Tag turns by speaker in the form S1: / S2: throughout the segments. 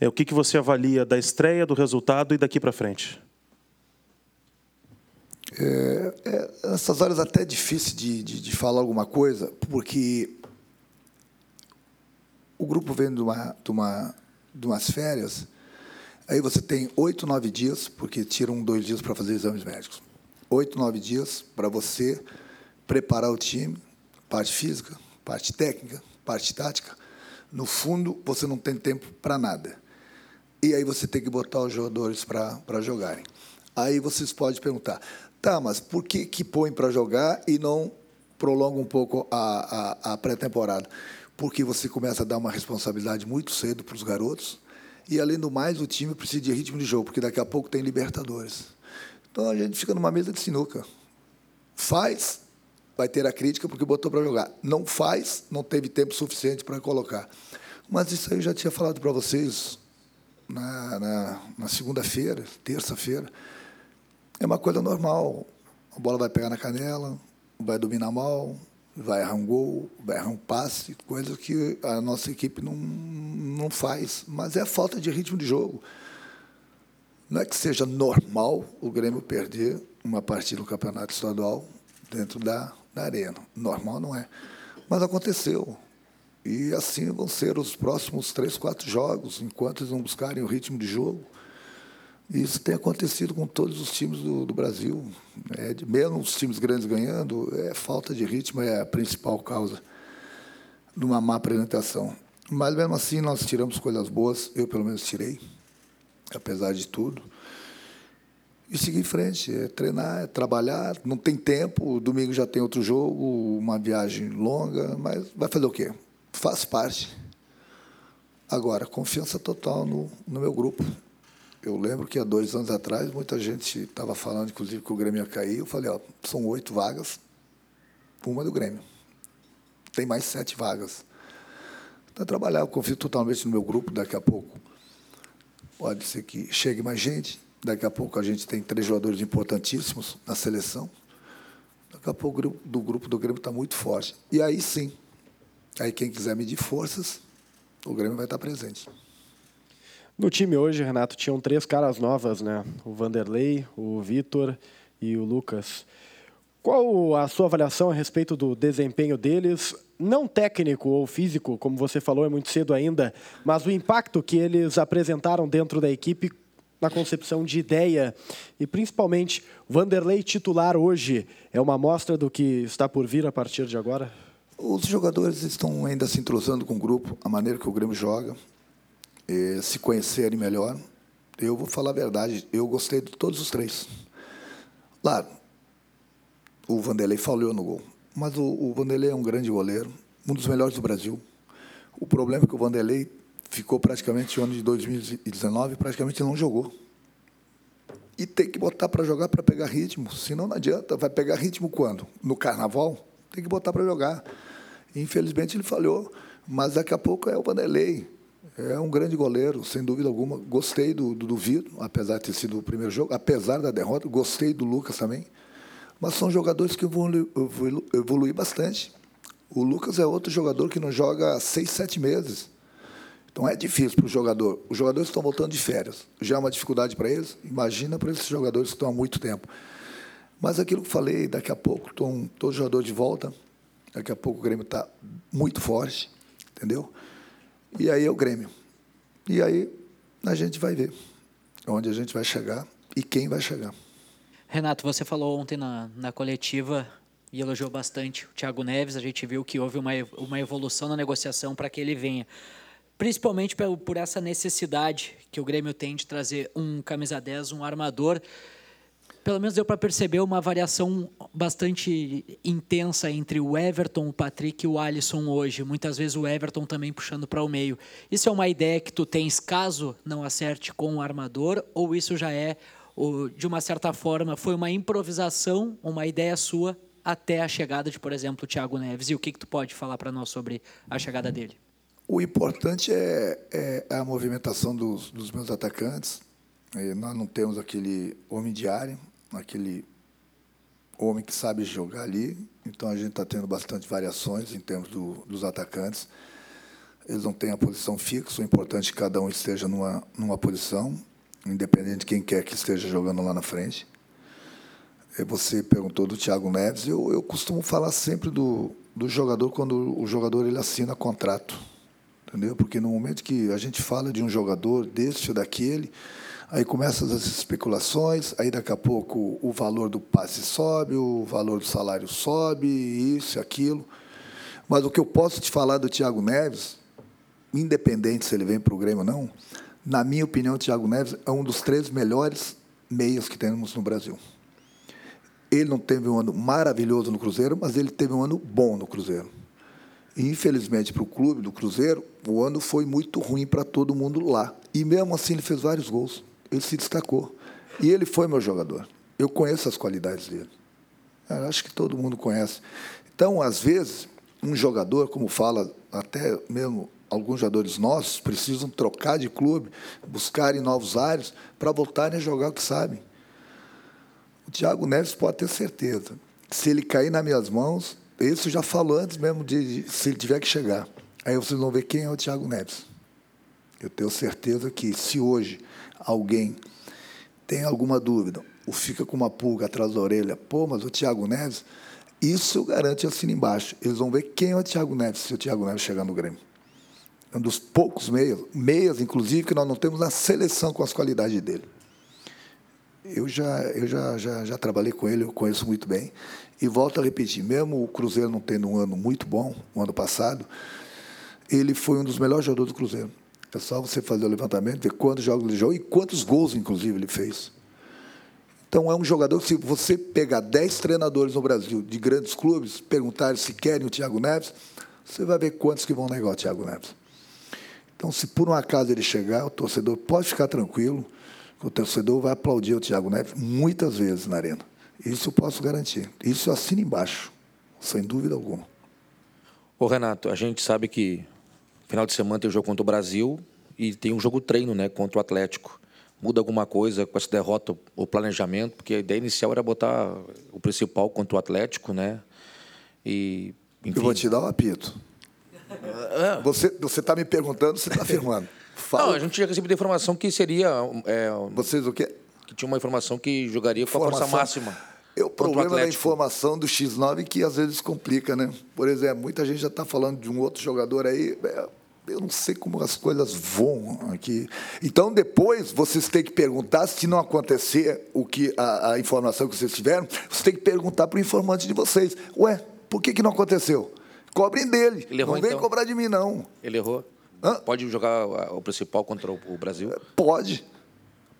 S1: É, o que, que você avalia da estreia, do resultado e daqui para frente?
S2: É, é, essas horas até é difícil de, de, de, falar alguma coisa, porque o grupo vem de, uma, de, uma, de umas férias, aí você tem oito, nove dias, porque tiram dois dias para fazer exames médicos. Oito, nove dias para você preparar o time, parte física, parte técnica, parte tática. No fundo, você não tem tempo para nada. E aí você tem que botar os jogadores para jogarem. Aí vocês podem perguntar, Tá, mas por que, que põe para jogar e não prolonga um pouco a, a, a pré-temporada? Porque você começa a dar uma responsabilidade muito cedo para os garotos e, além do mais, o time precisa de ritmo de jogo, porque daqui a pouco tem Libertadores. Então a gente fica numa mesa de sinuca. Faz, vai ter a crítica porque botou para jogar. Não faz, não teve tempo suficiente para colocar. Mas isso aí eu já tinha falado para vocês na, na, na segunda-feira, terça-feira. É uma coisa normal. A bola vai pegar na canela, vai dominar mal, vai errar um gol, vai errar um passe, coisa que a nossa equipe não, não faz. Mas é falta de ritmo de jogo. Não é que seja normal o Grêmio perder uma partida no campeonato estadual dentro da, da arena. Normal não é. Mas aconteceu. E assim vão ser os próximos três, quatro jogos, enquanto eles não buscarem o ritmo de jogo. Isso tem acontecido com todos os times do, do Brasil. É, mesmo os times grandes ganhando, é falta de ritmo é a principal causa de uma má apresentação. Mas mesmo assim nós tiramos coisas boas, eu pelo menos tirei, apesar de tudo. E seguir em frente, é treinar, é trabalhar, não tem tempo, domingo já tem outro jogo, uma viagem longa, mas vai fazer o quê? Faz parte. Agora, confiança total no, no meu grupo. Eu lembro que há dois anos atrás, muita gente estava falando, inclusive, que o Grêmio ia cair. Eu falei, ó, são oito vagas, uma do Grêmio. Tem mais sete vagas. Então, trabalhar, eu confio totalmente no meu grupo. Daqui a pouco pode ser que chegue mais gente. Daqui a pouco a gente tem três jogadores importantíssimos na seleção. Daqui a pouco do grupo do Grêmio está muito forte. E aí sim, aí quem quiser medir forças, o Grêmio vai estar presente.
S1: No time hoje, Renato, tinham três caras novas, né? O Vanderlei, o Vitor e o Lucas. Qual a sua avaliação a respeito do desempenho deles? Não técnico ou físico, como você falou, é muito cedo ainda, mas o impacto que eles apresentaram dentro da equipe na concepção de ideia e principalmente Vanderlei titular hoje é uma amostra do que está por vir a partir de agora?
S2: Os jogadores estão ainda se entrosando com o grupo, a maneira que o Grêmio joga eh, se conhecerem melhor. Eu vou falar a verdade, eu gostei de todos os três. Claro, o Vanderlei falhou no gol, mas o, o Vanderlei é um grande goleiro, um dos melhores do Brasil. O problema é que o Vanderlei ficou praticamente o ano de 2019, praticamente não jogou. E tem que botar para jogar para pegar ritmo, senão não adianta. Vai pegar ritmo quando? No carnaval? Tem que botar para jogar. Infelizmente ele falhou, mas daqui a pouco é o Vanderlei. É um grande goleiro, sem dúvida alguma. Gostei do, do, do Vitor, apesar de ter sido o primeiro jogo, apesar da derrota. Gostei do Lucas também. Mas são jogadores que evoluem evolu, evolu bastante. O Lucas é outro jogador que não joga há seis, sete meses. Então é difícil para o jogador. Os jogadores estão voltando de férias. Já é uma dificuldade para eles. Imagina para esses jogadores que estão há muito tempo. Mas aquilo que falei, daqui a pouco estão todos os jogadores de volta. Daqui a pouco o Grêmio está muito forte, entendeu? E aí é o Grêmio. E aí a gente vai ver onde a gente vai chegar e quem vai chegar.
S3: Renato, você falou ontem na, na coletiva e elogiou bastante o Thiago Neves. A gente viu que houve uma, uma evolução na negociação para que ele venha. Principalmente por, por essa necessidade que o Grêmio tem de trazer um camisa 10, um armador pelo menos deu para perceber uma variação bastante intensa entre o Everton, o Patrick e o Alisson hoje. Muitas vezes o Everton também puxando para o meio. Isso é uma ideia que tu tens caso não acerte com o armador ou isso já é, de uma certa forma, foi uma improvisação, uma ideia sua até a chegada de, por exemplo, o Thiago Neves? E o que, que tu pode falar para nós sobre a chegada dele?
S2: O importante é, é a movimentação dos, dos meus atacantes. Nós não temos aquele homem de área, aquele homem que sabe jogar ali. Então a gente está tendo bastante variações em termos do, dos atacantes. Eles não têm a posição fixa. O importante é que cada um esteja numa, numa posição, independente de quem quer que esteja jogando lá na frente. Você perguntou do Thiago Neves. Eu, eu costumo falar sempre do, do jogador quando o jogador ele assina contrato. Entendeu? Porque no momento que a gente fala de um jogador desse ou daquele, aí começam as especulações, aí daqui a pouco o valor do passe sobe, o valor do salário sobe, isso e aquilo. Mas o que eu posso te falar do Thiago Neves, independente se ele vem para o Grêmio ou não, na minha opinião, o Thiago Neves é um dos três melhores meias que temos no Brasil. Ele não teve um ano maravilhoso no Cruzeiro, mas ele teve um ano bom no Cruzeiro. Infelizmente, para o clube do Cruzeiro, o ano foi muito ruim para todo mundo lá. E mesmo assim ele fez vários gols. Ele se destacou. E ele foi meu jogador. Eu conheço as qualidades dele. Eu acho que todo mundo conhece. Então, às vezes, um jogador, como fala até mesmo alguns jogadores nossos, precisam trocar de clube, buscarem novos ares para voltarem a jogar o que sabem. O Thiago Neves pode ter certeza. Se ele cair nas minhas mãos, isso já falou antes mesmo de, de se ele tiver que chegar. Aí vocês vão ver quem é o Thiago Neves. Eu tenho certeza que se hoje alguém tem alguma dúvida ou fica com uma pulga atrás da orelha, pô, mas o Thiago Neves, isso eu garanto assim embaixo. Eles vão ver quem é o Thiago Neves se o Thiago Neves chegar no Grêmio. É um dos poucos meias, meias, inclusive, que nós não temos na seleção com as qualidades dele. Eu já, eu já, já, já trabalhei com ele, eu conheço muito bem. E volto a repetir, mesmo o Cruzeiro não tendo um ano muito bom, o ano passado, ele foi um dos melhores jogadores do Cruzeiro. É só você fazer o levantamento, ver quantos jogos ele jogou e quantos gols, inclusive, ele fez. Então, é um jogador que, se você pegar 10 treinadores no Brasil de grandes clubes, perguntar se querem o Thiago Neves, você vai ver quantos que vão negar o Thiago Neves. Então, se por um acaso ele chegar, o torcedor pode ficar tranquilo, o torcedor vai aplaudir o Thiago Neves muitas vezes na arena. Isso eu posso garantir. Isso eu assino embaixo, sem dúvida alguma.
S4: Ô Renato, a gente sabe que final de semana tem o jogo contra o Brasil e tem um jogo treino né, contra o Atlético. Muda alguma coisa com essa derrota, o planejamento? Porque a ideia inicial era botar o principal contra o Atlético, né? E,
S2: enfim. Eu vou te dar um apito. É. Você está me perguntando, você está afirmando.
S4: Fala. Não, a gente tinha recebido a informação que seria. É,
S2: Vocês o quê?
S4: Que tinha uma informação que jogaria com a força máxima.
S2: É o problema da informação do X9 que às vezes complica, né? Por exemplo, muita gente já está falando de um outro jogador aí. É, eu não sei como as coisas vão aqui. Então, depois, vocês têm que perguntar, se não acontecer o que a, a informação que vocês tiveram, vocês têm que perguntar para o informante de vocês. Ué, por que, que não aconteceu? Cobrem dele. Ele errou, não vem então. cobrar de mim, não.
S4: Ele errou? Hã? Pode jogar o principal contra o Brasil?
S2: Pode.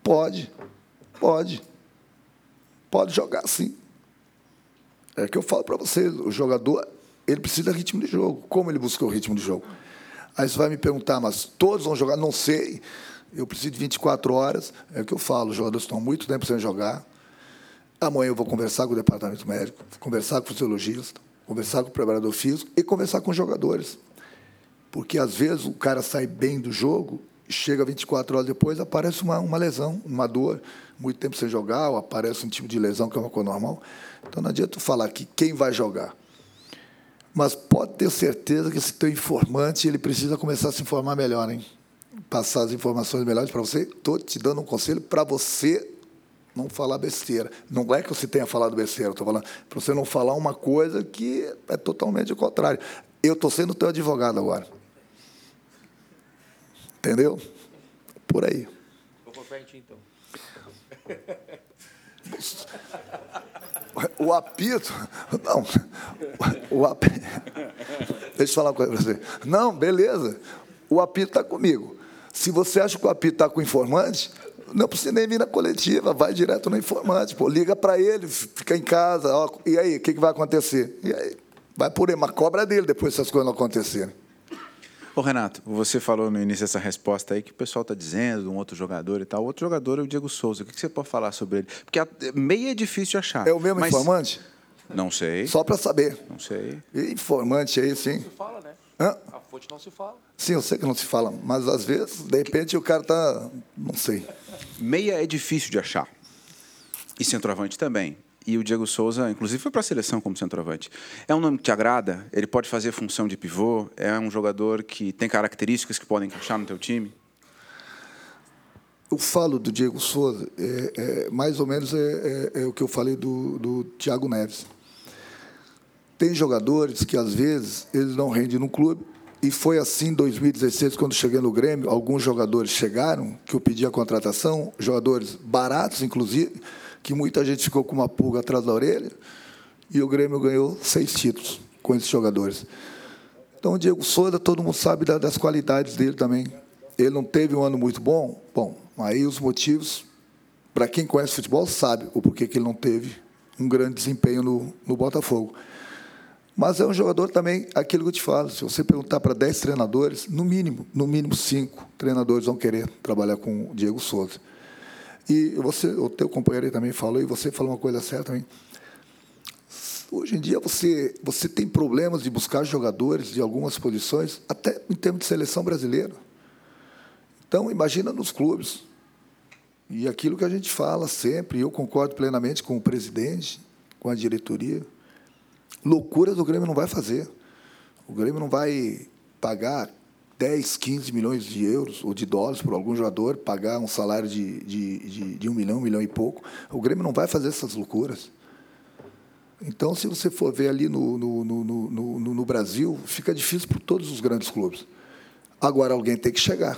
S2: Pode. Pode. Pode jogar sim. É que eu falo para vocês, o jogador, ele precisa de ritmo de jogo. Como ele buscou o ritmo de jogo? Aí você vai me perguntar, mas todos vão jogar? Não sei. Eu preciso de 24 horas. É o que eu falo, os jogadores estão muito tempo sem jogar. Amanhã eu vou conversar com o departamento médico, conversar com o fisiologista, conversar com o preparador físico e conversar com os jogadores. Porque às vezes o cara sai bem do jogo, chega 24 horas depois, aparece uma, uma lesão, uma dor, muito tempo sem jogar, ou aparece um tipo de lesão que é uma coisa normal. Então não adianta falar que quem vai jogar. Mas pode ter certeza que esse teu informante ele precisa começar a se informar melhor, hein? Passar as informações melhores para você. Estou te dando um conselho para você não falar besteira. Não é que você tenha falado besteira, estou falando para você não falar uma coisa que é totalmente o contrário. Eu estou sendo teu advogado agora. Entendeu? Por aí. Vou por frente, então. O apito. Não. O apito. Deixa eu falar uma coisa para você. Não, beleza. O apito está comigo. Se você acha que o apito está com o informante, não precisa nem vir na coletiva, vai direto no informante. Pô, liga para ele, fica em casa. Ó, e aí, o que, que vai acontecer? E aí, vai por ele, uma cobra dele depois se as coisas não acontecerem.
S5: Ô Renato, você falou no início dessa resposta aí que o pessoal está dizendo, de um outro jogador e tal. O outro jogador é o Diego Souza. O que você pode falar sobre ele? Porque a, meia é difícil de achar.
S2: É o mesmo mas... informante?
S5: Não sei.
S2: Só para saber.
S5: Não sei.
S2: E informante aí, sim. Não
S4: se fala, né?
S2: Hã?
S4: A fonte não se fala.
S2: Sim, eu sei que não se fala, mas às vezes, de repente, o cara tá. Não sei.
S5: Meia é difícil de achar. E centroavante também. E o Diego Souza, inclusive, foi para a seleção como centroavante. É um nome que te agrada? Ele pode fazer função de pivô? É um jogador que tem características que podem encaixar no teu time?
S2: Eu falo do Diego Souza, é, é mais ou menos é, é, é, o que eu falei do, do Thiago Neves. Tem jogadores que, às vezes, eles não rendem no clube, e foi assim em 2016, quando cheguei no Grêmio, alguns jogadores chegaram, que eu pedi a contratação, jogadores baratos, inclusive, que muita gente ficou com uma pulga atrás da orelha, e o Grêmio ganhou seis títulos com esses jogadores. Então, o Diego Souza, todo mundo sabe das qualidades dele também. Ele não teve um ano muito bom? Bom, aí os motivos, para quem conhece futebol, sabe o porquê que ele não teve um grande desempenho no, no Botafogo. Mas é um jogador também, aquilo que eu te falo, se você perguntar para 10 treinadores, no mínimo, no mínimo cinco treinadores vão querer trabalhar com o Diego Souza. E você, o teu companheiro também falou, e você falou uma coisa certa também. Hoje em dia você, você tem problemas de buscar jogadores de algumas posições, até em termos de seleção brasileira. Então, imagina nos clubes. E aquilo que a gente fala sempre, e eu concordo plenamente com o presidente, com a diretoria, loucuras o Grêmio não vai fazer. O Grêmio não vai pagar 10, 15 milhões de euros ou de dólares por algum jogador, pagar um salário de, de, de, de um milhão, um milhão e pouco. O Grêmio não vai fazer essas loucuras. Então, se você for ver ali no, no, no, no, no Brasil, fica difícil para todos os grandes clubes. Agora, alguém tem que chegar.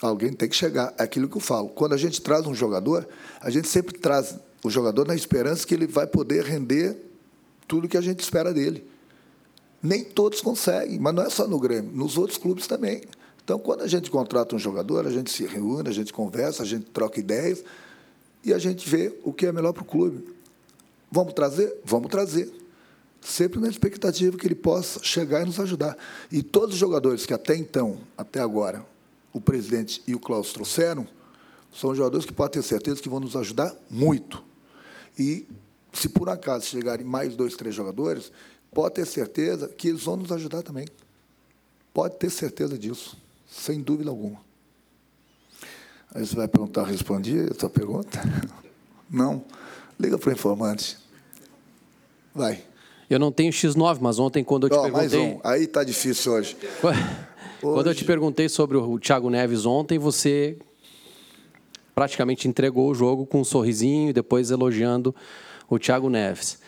S2: Alguém tem que chegar. É aquilo que eu falo. Quando a gente traz um jogador, a gente sempre traz o jogador na esperança que ele vai poder render tudo que a gente espera dele. Nem todos conseguem, mas não é só no Grêmio, nos outros clubes também. Então, quando a gente contrata um jogador, a gente se reúne, a gente conversa, a gente troca ideias e a gente vê o que é melhor para o clube. Vamos trazer? Vamos trazer. Sempre na expectativa que ele possa chegar e nos ajudar. E todos os jogadores que até então, até agora, o presidente e o Klaus trouxeram, são jogadores que podem ter certeza que vão nos ajudar muito. E se por acaso chegarem mais dois, três jogadores, pode ter certeza que eles vão nos ajudar também. Pode ter certeza disso, sem dúvida alguma. Aí você vai perguntar, respondi a sua pergunta? Não. Liga para o informante. Vai.
S6: Eu não tenho X9, mas ontem quando eu te oh, perguntei... Mais um.
S2: Aí está difícil hoje.
S6: Quando hoje... eu te perguntei sobre o Thiago Neves ontem, você praticamente entregou o jogo com um sorrisinho e depois elogiando o Thiago Neves.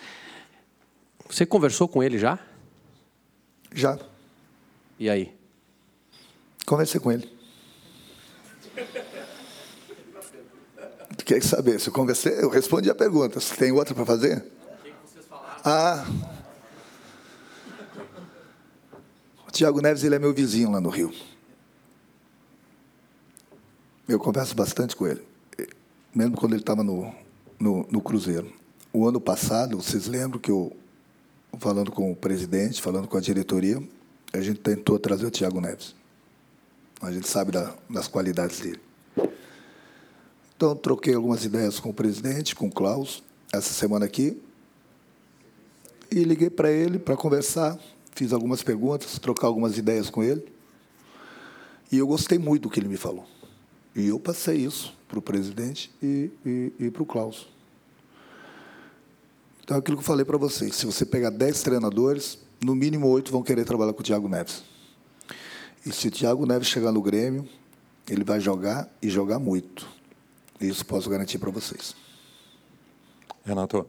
S6: Você conversou com ele já?
S2: Já.
S6: E aí?
S2: Conversei com ele. Quer saber? Se eu conversei, eu respondi a pergunta. Se tem outra para fazer? Ah. O Tiago Neves ele é meu vizinho lá no Rio. Eu converso bastante com ele, mesmo quando ele estava no, no, no Cruzeiro. O ano passado, vocês lembram que eu falando com o presidente, falando com a diretoria, a gente tentou trazer o Tiago Neves. A gente sabe da, das qualidades dele. Então, troquei algumas ideias com o presidente, com o Klaus, essa semana aqui, e liguei para ele para conversar, fiz algumas perguntas, trocar algumas ideias com ele. E eu gostei muito do que ele me falou. E eu passei isso para o presidente e, e, e para o Klaus. Então, aquilo que eu falei para vocês: se você pegar 10 treinadores, no mínimo oito vão querer trabalhar com o Thiago Neves. E se o Thiago Neves chegar no Grêmio, ele vai jogar e jogar muito. Isso posso garantir para vocês.
S7: Renato,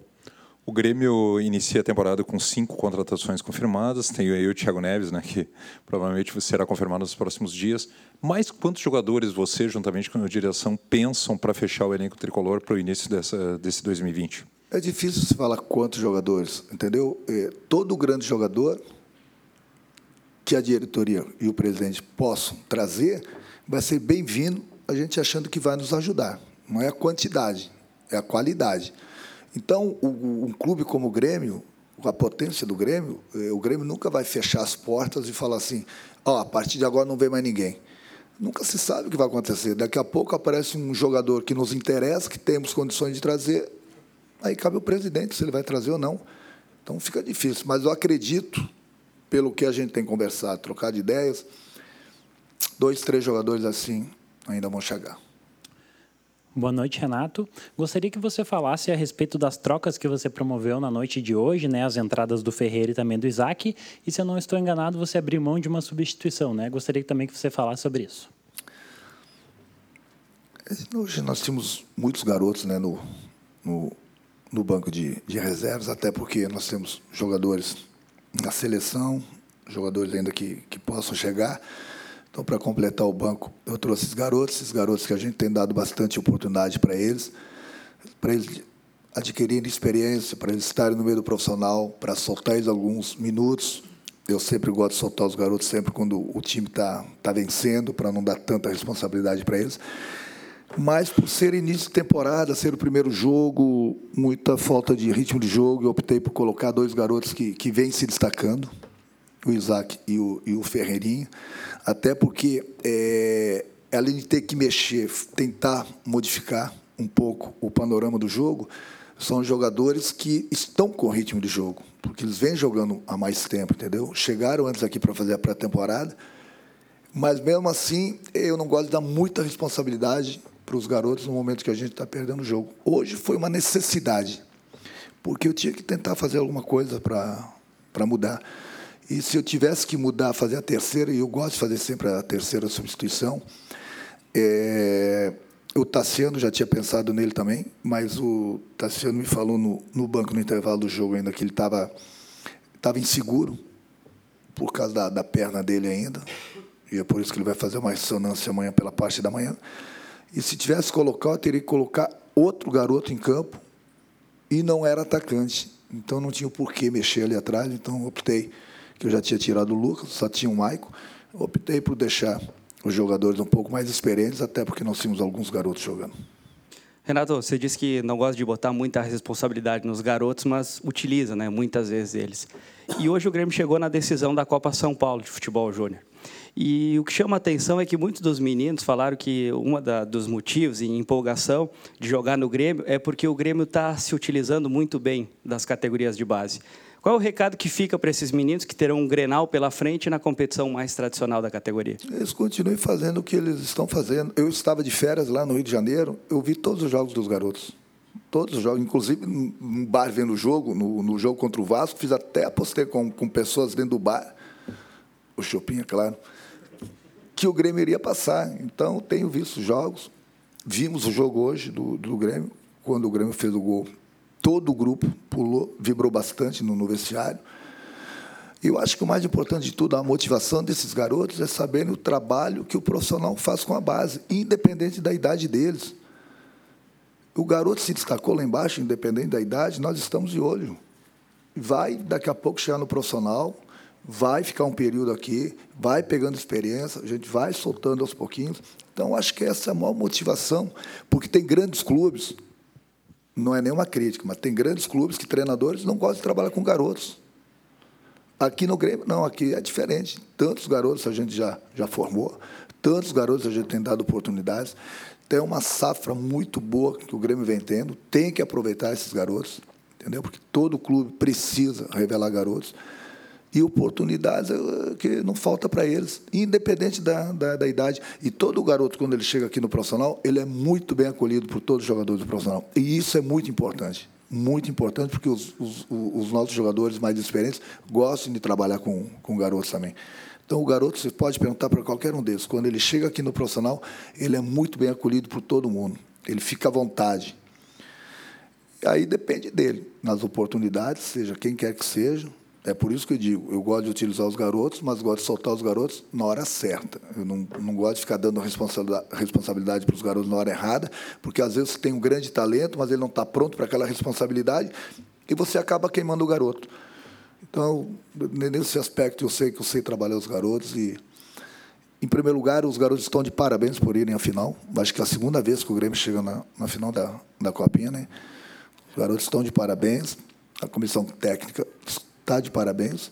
S7: o Grêmio inicia a temporada com cinco contratações confirmadas. Tem aí o Thiago Neves, né, que provavelmente será confirmado nos próximos dias. Mas quantos jogadores você, juntamente com a direção, pensam para fechar o elenco tricolor para o início dessa, desse 2020?
S2: É difícil se falar quantos jogadores, entendeu? É, todo grande jogador que a diretoria e o presidente possam trazer vai ser bem-vindo, a gente achando que vai nos ajudar. Não é a quantidade, é a qualidade. Então, um clube como o Grêmio, a potência do Grêmio, é, o Grêmio nunca vai fechar as portas e falar assim: ó, oh, a partir de agora não vem mais ninguém. Nunca se sabe o que vai acontecer. Daqui a pouco aparece um jogador que nos interessa, que temos condições de trazer, Aí cabe o presidente se ele vai trazer ou não. Então fica difícil. Mas eu acredito, pelo que a gente tem conversado, trocado ideias, dois, três jogadores assim ainda vão chegar.
S8: Boa noite, Renato. Gostaria que você falasse a respeito das trocas que você promoveu na noite de hoje, né? As entradas do Ferreira e também do Isaac. E se eu não estou enganado, você abriu mão de uma substituição, né? Gostaria também que você falasse sobre isso.
S2: Hoje nós temos muitos garotos né, no, no, no banco de, de reservas, até porque nós temos jogadores na seleção, jogadores ainda que, que possam chegar. Então, para completar o banco, eu trouxe esses garotos, esses garotos que a gente tem dado bastante oportunidade para eles, para eles adquirirem experiência, para eles estarem no meio do profissional, para soltar eles alguns minutos. Eu sempre gosto de soltar os garotos sempre quando o time está tá vencendo, para não dar tanta responsabilidade para eles. Mas por ser início de temporada, ser o primeiro jogo, muita falta de ritmo de jogo, eu optei por colocar dois garotos que, que vêm se destacando, o Isaac e o, e o Ferreirinho, até porque, é, além de ter que mexer, tentar modificar um pouco o panorama do jogo, são jogadores que estão com ritmo de jogo, porque eles vêm jogando há mais tempo, entendeu? Chegaram antes aqui para fazer a pré-temporada, mas mesmo assim eu não gosto de dar muita responsabilidade para os garotos no momento que a gente está perdendo o jogo. Hoje foi uma necessidade, porque eu tinha que tentar fazer alguma coisa para mudar. E se eu tivesse que mudar, fazer a terceira, e eu gosto de fazer sempre a terceira substituição, é, o Tassiano já tinha pensado nele também, mas o Tassiano me falou no, no banco, no intervalo do jogo ainda, que ele estava tava inseguro, por causa da, da perna dele ainda, e é por isso que ele vai fazer uma ressonância amanhã pela parte da manhã. E se tivesse que colocar, eu teria que colocar outro garoto em campo e não era atacante. Então não tinha por que mexer ali atrás, então optei, que eu já tinha tirado o Lucas, só tinha o Maico, optei por deixar os jogadores um pouco mais experientes, até porque nós tínhamos alguns garotos jogando.
S9: Renato, você disse que não gosta de botar muita responsabilidade nos garotos, mas utiliza né, muitas vezes eles. E hoje o Grêmio chegou na decisão da Copa São Paulo de Futebol Júnior. E o que chama a atenção é que muitos dos meninos falaram que um dos motivos e empolgação de jogar no Grêmio é porque o Grêmio está se utilizando muito bem das categorias de base. Qual é o recado que fica para esses meninos que terão um Grenal pela frente na competição mais tradicional da categoria?
S2: Eles continuem fazendo o que eles estão fazendo. Eu estava de férias lá no Rio de Janeiro, eu vi todos os jogos dos garotos. Todos os jogos, inclusive no bar vendo o jogo, no, no jogo contra o Vasco, fiz até apostei com, com pessoas dentro do bar, o Chopin, é claro que o Grêmio iria passar. Então, tenho visto jogos. Vimos o jogo hoje do, do Grêmio, quando o Grêmio fez o gol. Todo o grupo pulou, vibrou bastante no, no vestiário. E eu acho que o mais importante de tudo, a motivação desses garotos é saberem o trabalho que o profissional faz com a base, independente da idade deles. O garoto se destacou lá embaixo, independente da idade, nós estamos de olho. Vai, daqui a pouco, chegar no profissional, vai ficar um período aqui, vai pegando experiência, a gente vai soltando aos pouquinhos. Então, acho que essa é a maior motivação, porque tem grandes clubes, não é nenhuma crítica, mas tem grandes clubes que treinadores não gostam de trabalhar com garotos. Aqui no Grêmio, não, aqui é diferente. Tantos garotos a gente já, já formou, tantos garotos a gente tem dado oportunidades. Tem uma safra muito boa que o Grêmio vem tendo, tem que aproveitar esses garotos, entendeu? Porque todo clube precisa revelar garotos e oportunidades eh, que não falta para eles, independente da, da, da, idade. E todo garoto, quando ele chega aqui no profissional, ele é muito bem acolhido por todos os jogadores do profissional. E isso é muito importante. Muito importante, porque os, os, os nossos jogadores mais experientes gostam de trabalhar com, com garotos também. Então, o garoto, você pode perguntar para qualquer um deles, quando ele chega aqui no profissional, ele é muito bem acolhido por todo mundo. Ele fica à vontade. Aí depende dele, nas oportunidades, seja quem quer que seja, é por isso que eu digo, eu gosto de utilizar os garotos, mas gosto de soltar os garotos na hora certa. Eu não, não gosto de ficar dando responsabilidade para os garotos na hora errada, porque às vezes tem um grande talento, mas ele não está pronto para aquela responsabilidade, e você acaba queimando o garoto. Então, nesse aspecto, eu sei que eu sei trabalhar os garotos e, em primeiro lugar, os garotos estão de parabéns por irem à final. Acho que é a segunda vez que o Grêmio chega na, na final da, da Copinha, né? Os garotos estão de parabéns. A comissão técnica está de parabéns.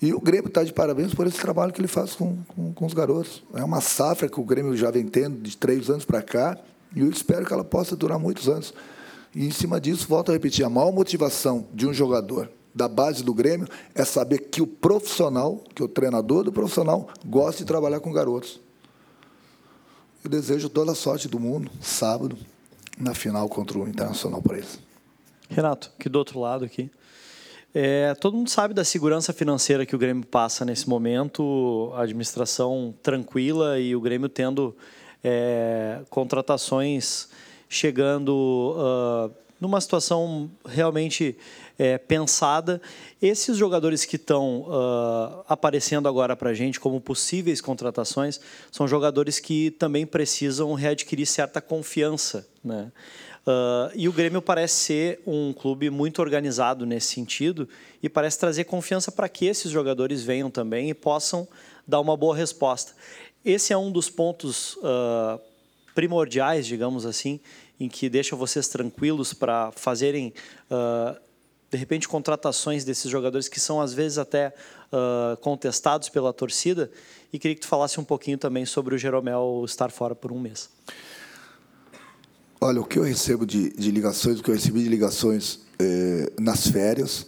S2: E o Grêmio está de parabéns por esse trabalho que ele faz com, com, com, os garotos. É uma safra que o Grêmio já vem tendo de três anos para cá, e eu espero que ela possa durar muitos anos. E, em cima disso, volto a repetir: a maior motivação de um jogador da base do Grêmio é saber que o profissional, que o treinador do profissional, gosta de trabalhar com garotos. Eu desejo toda a sorte do mundo, sábado, na final contra o Internacional eles.
S10: Renato, que do outro lado aqui. É, todo mundo sabe da segurança financeira que o Grêmio passa nesse momento, a administração tranquila e o Grêmio tendo é, contratações chegando uh, numa situação realmente é, pensada. Esses jogadores que estão uh, aparecendo agora para a gente como possíveis contratações são jogadores que também precisam readquirir certa confiança. Né? Uh, e o Grêmio parece ser um clube muito organizado nesse sentido e parece trazer confiança para que esses jogadores venham também e possam dar uma boa resposta. Esse é um dos pontos uh, primordiais, digamos assim, em que deixa vocês tranquilos para fazerem, uh, de repente, contratações desses jogadores que são, às vezes, até contestados pela torcida. E queria que tu falasse um pouquinho também sobre o Jeromel estar fora por um mês.
S2: Olha, o que eu recebo de, de ligações, o que eu recebi de ligações eh, nas férias,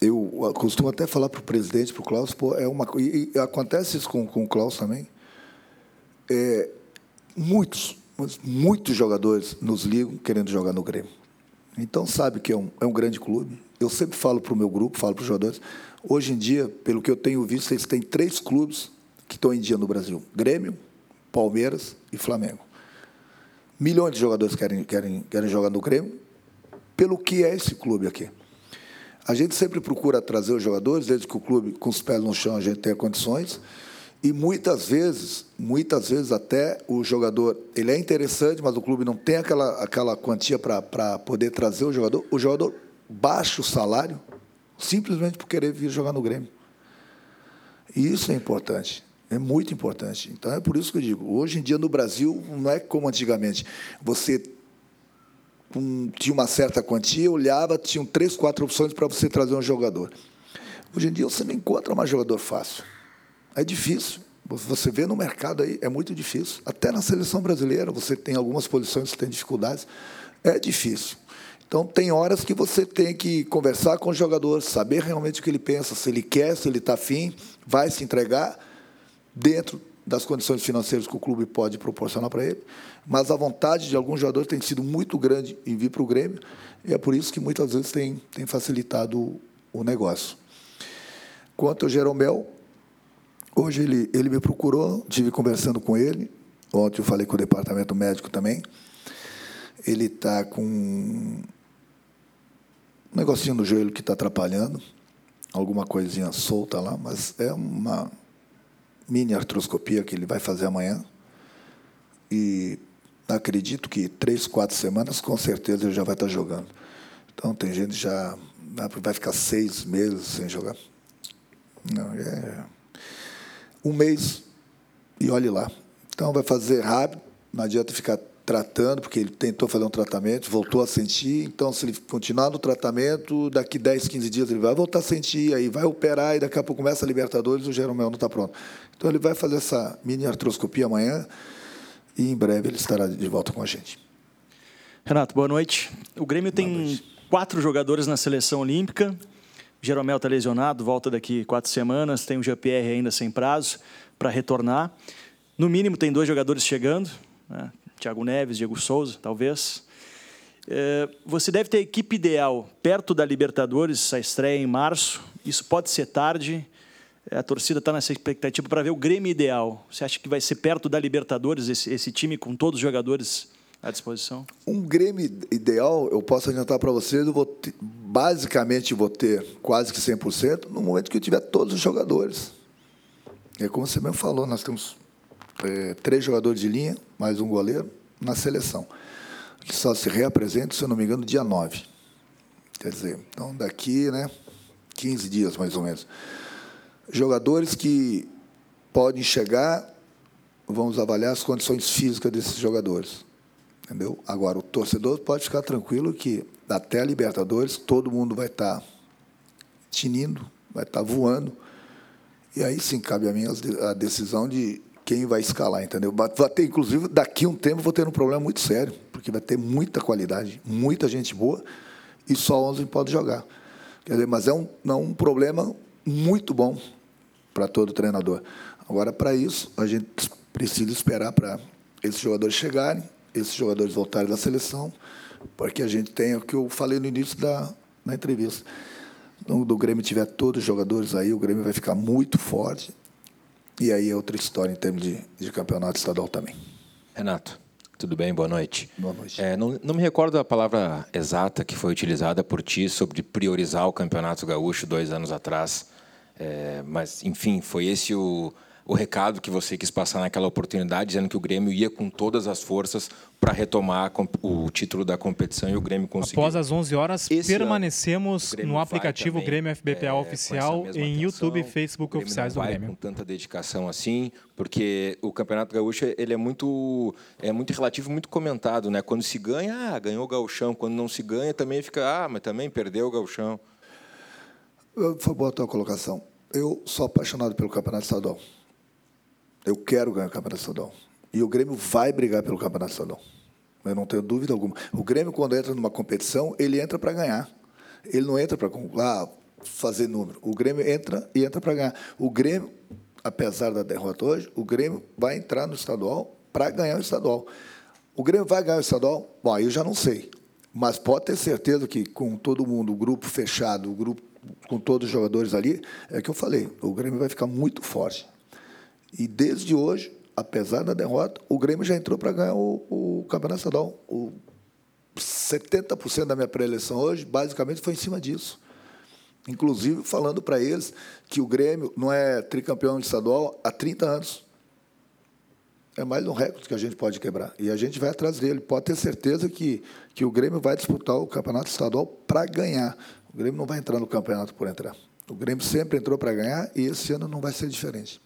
S2: eu costumo até falar para o presidente, para o Klaus, pô, é uma, e, e acontece isso com, com o Klaus também, é, muitos, muitos jogadores nos ligam querendo jogar no Grêmio. Então sabe que é um, é um grande clube. Eu sempre falo para o meu grupo, falo para os jogadores. Hoje em dia, pelo que eu tenho visto, eles têm três clubes que estão em dia no Brasil: Grêmio, Palmeiras e Flamengo. Milhões de jogadores querem, querem, querem jogar no Grêmio, pelo que é esse clube aqui. A gente sempre procura trazer os jogadores, desde que o clube, com os pés no chão, a gente tenha condições. E muitas vezes, muitas vezes até o jogador, ele é interessante, mas o clube não tem aquela, aquela quantia para poder trazer o jogador. O jogador baixa o salário simplesmente por querer vir jogar no Grêmio. E isso é importante. É muito importante. Então é por isso que eu digo, hoje em dia no Brasil não é como antigamente. Você um, tinha uma certa quantia, olhava, tinham três, quatro opções para você trazer um jogador. Hoje em dia você não encontra mais jogador fácil. É difícil. Você vê no mercado aí, é muito difícil. Até na seleção brasileira, você tem algumas posições que tem dificuldades. É difícil. Então, tem horas que você tem que conversar com o jogador, saber realmente o que ele pensa, se ele quer, se ele está afim, vai se entregar dentro das condições financeiras que o clube pode proporcionar para ele. Mas a vontade de alguns jogadores tem sido muito grande em vir para o Grêmio, e é por isso que muitas vezes tem, tem facilitado o negócio. Quanto ao Jeromel, Hoje ele, ele me procurou, tive conversando com ele. Ontem eu falei com o departamento médico também. Ele está com um negocinho no joelho que está atrapalhando, alguma coisinha solta lá, mas é uma mini artroscopia que ele vai fazer amanhã. E acredito que três, quatro semanas, com certeza, ele já vai estar jogando. Então, tem gente já vai ficar seis meses sem jogar. Não, é um mês e olhe lá. Então vai fazer rápido, não adianta ficar tratando, porque ele tentou fazer um tratamento, voltou a sentir, então se ele continuar no tratamento, daqui 10, 15 dias ele vai voltar a sentir, aí vai operar e daqui a pouco começa a Libertadores e o Jeromel não está pronto. Então ele vai fazer essa mini artroscopia amanhã e em breve ele estará de volta com a gente.
S10: Renato, boa noite. O Grêmio tem quatro jogadores na seleção olímpica, Jeromel está lesionado, volta daqui quatro semanas. Tem o GPR ainda sem prazo para retornar. No mínimo, tem dois jogadores chegando: né? Thiago Neves, Diego Souza, talvez. É, você deve ter a equipe ideal perto da Libertadores, a estreia em março. Isso pode ser tarde. A torcida está nessa expectativa para ver o Grêmio ideal. Você acha que vai ser perto da Libertadores esse, esse time com todos os jogadores à disposição?
S2: Um Grêmio ideal, eu posso adiantar para vocês, eu vou ter, basicamente vou ter quase que 100% no momento que eu tiver todos os jogadores. É como você mesmo falou, nós temos é, três jogadores de linha, mais um goleiro, na seleção. Que só se reapresenta, se eu não me engano, dia 9. Quer dizer, então daqui, né, 15 dias mais ou menos. Jogadores que podem chegar, vamos avaliar as condições físicas desses jogadores. Entendeu? Agora, o torcedor pode ficar tranquilo que até a Libertadores todo mundo vai estar tá tinindo, vai estar tá voando. E aí sim cabe a mim a decisão de quem vai escalar, entendeu? Vai ter, inclusive, daqui um tempo vou ter um problema muito sério, porque vai ter muita qualidade, muita gente boa, e só 11 pode jogar. Quer dizer, mas é um, é um problema muito bom para todo treinador. Agora, para isso, a gente precisa esperar para esses jogadores chegarem, esses jogadores voltarem da seleção, para que a gente tenha o que eu falei no início da na entrevista. Quando do Grêmio tiver todos os jogadores aí, o Grêmio vai ficar muito forte. E aí é outra história em termos de, de campeonato estadual também.
S11: Renato, tudo bem? Boa noite.
S2: Boa noite.
S11: É, não, não me recordo a palavra exata que foi utilizada por ti sobre priorizar o Campeonato Gaúcho dois anos atrás. É, mas, enfim, foi esse o, o recado que você quis passar naquela oportunidade, dizendo que o Grêmio ia com todas as forças para retomar o título da competição e o Grêmio conseguiu.
S12: Após as 11 horas, Esse
S11: permanecemos
S12: ano, no aplicativo também, Grêmio FBPA é, Oficial em YouTube e Facebook oficiais do Grêmio.
S11: com tanta dedicação assim, porque o Campeonato Gaúcho ele é muito é muito relativo, muito comentado, né? Quando se ganha, ah, ganhou o gauchão, quando não se ganha também fica, ah, mas também perdeu o gauchão.
S2: Foi boa a tua colocação. Eu sou apaixonado pelo Campeonato Estadual. Eu quero ganhar o Campeonato Estadual. E o Grêmio vai brigar pelo Campeonato Estadual. Eu não tenho dúvida alguma. O Grêmio, quando entra numa competição, ele entra para ganhar. Ele não entra para ah, fazer número. O Grêmio entra e entra para ganhar. O Grêmio, apesar da derrota hoje, o Grêmio vai entrar no estadual para ganhar o estadual. O Grêmio vai ganhar o estadual? Bom, aí eu já não sei. Mas pode ter certeza que com todo mundo, o grupo fechado, o grupo com todos os jogadores ali, é que eu falei, o Grêmio vai ficar muito forte. E desde hoje, apesar da derrota, o Grêmio já entrou para ganhar o, o Campeonato Estadual. O 70% da minha pré-eleição hoje, basicamente, foi em cima disso. Inclusive falando para eles que o Grêmio não é tricampeão estadual há 30 anos. É mais um recorde que a gente pode quebrar. E a gente vai atrás dele. Pode ter certeza que, que o Grêmio vai disputar o campeonato estadual para ganhar. O Grêmio não vai entrar no campeonato por entrar. O Grêmio sempre entrou para ganhar e esse ano não vai ser diferente.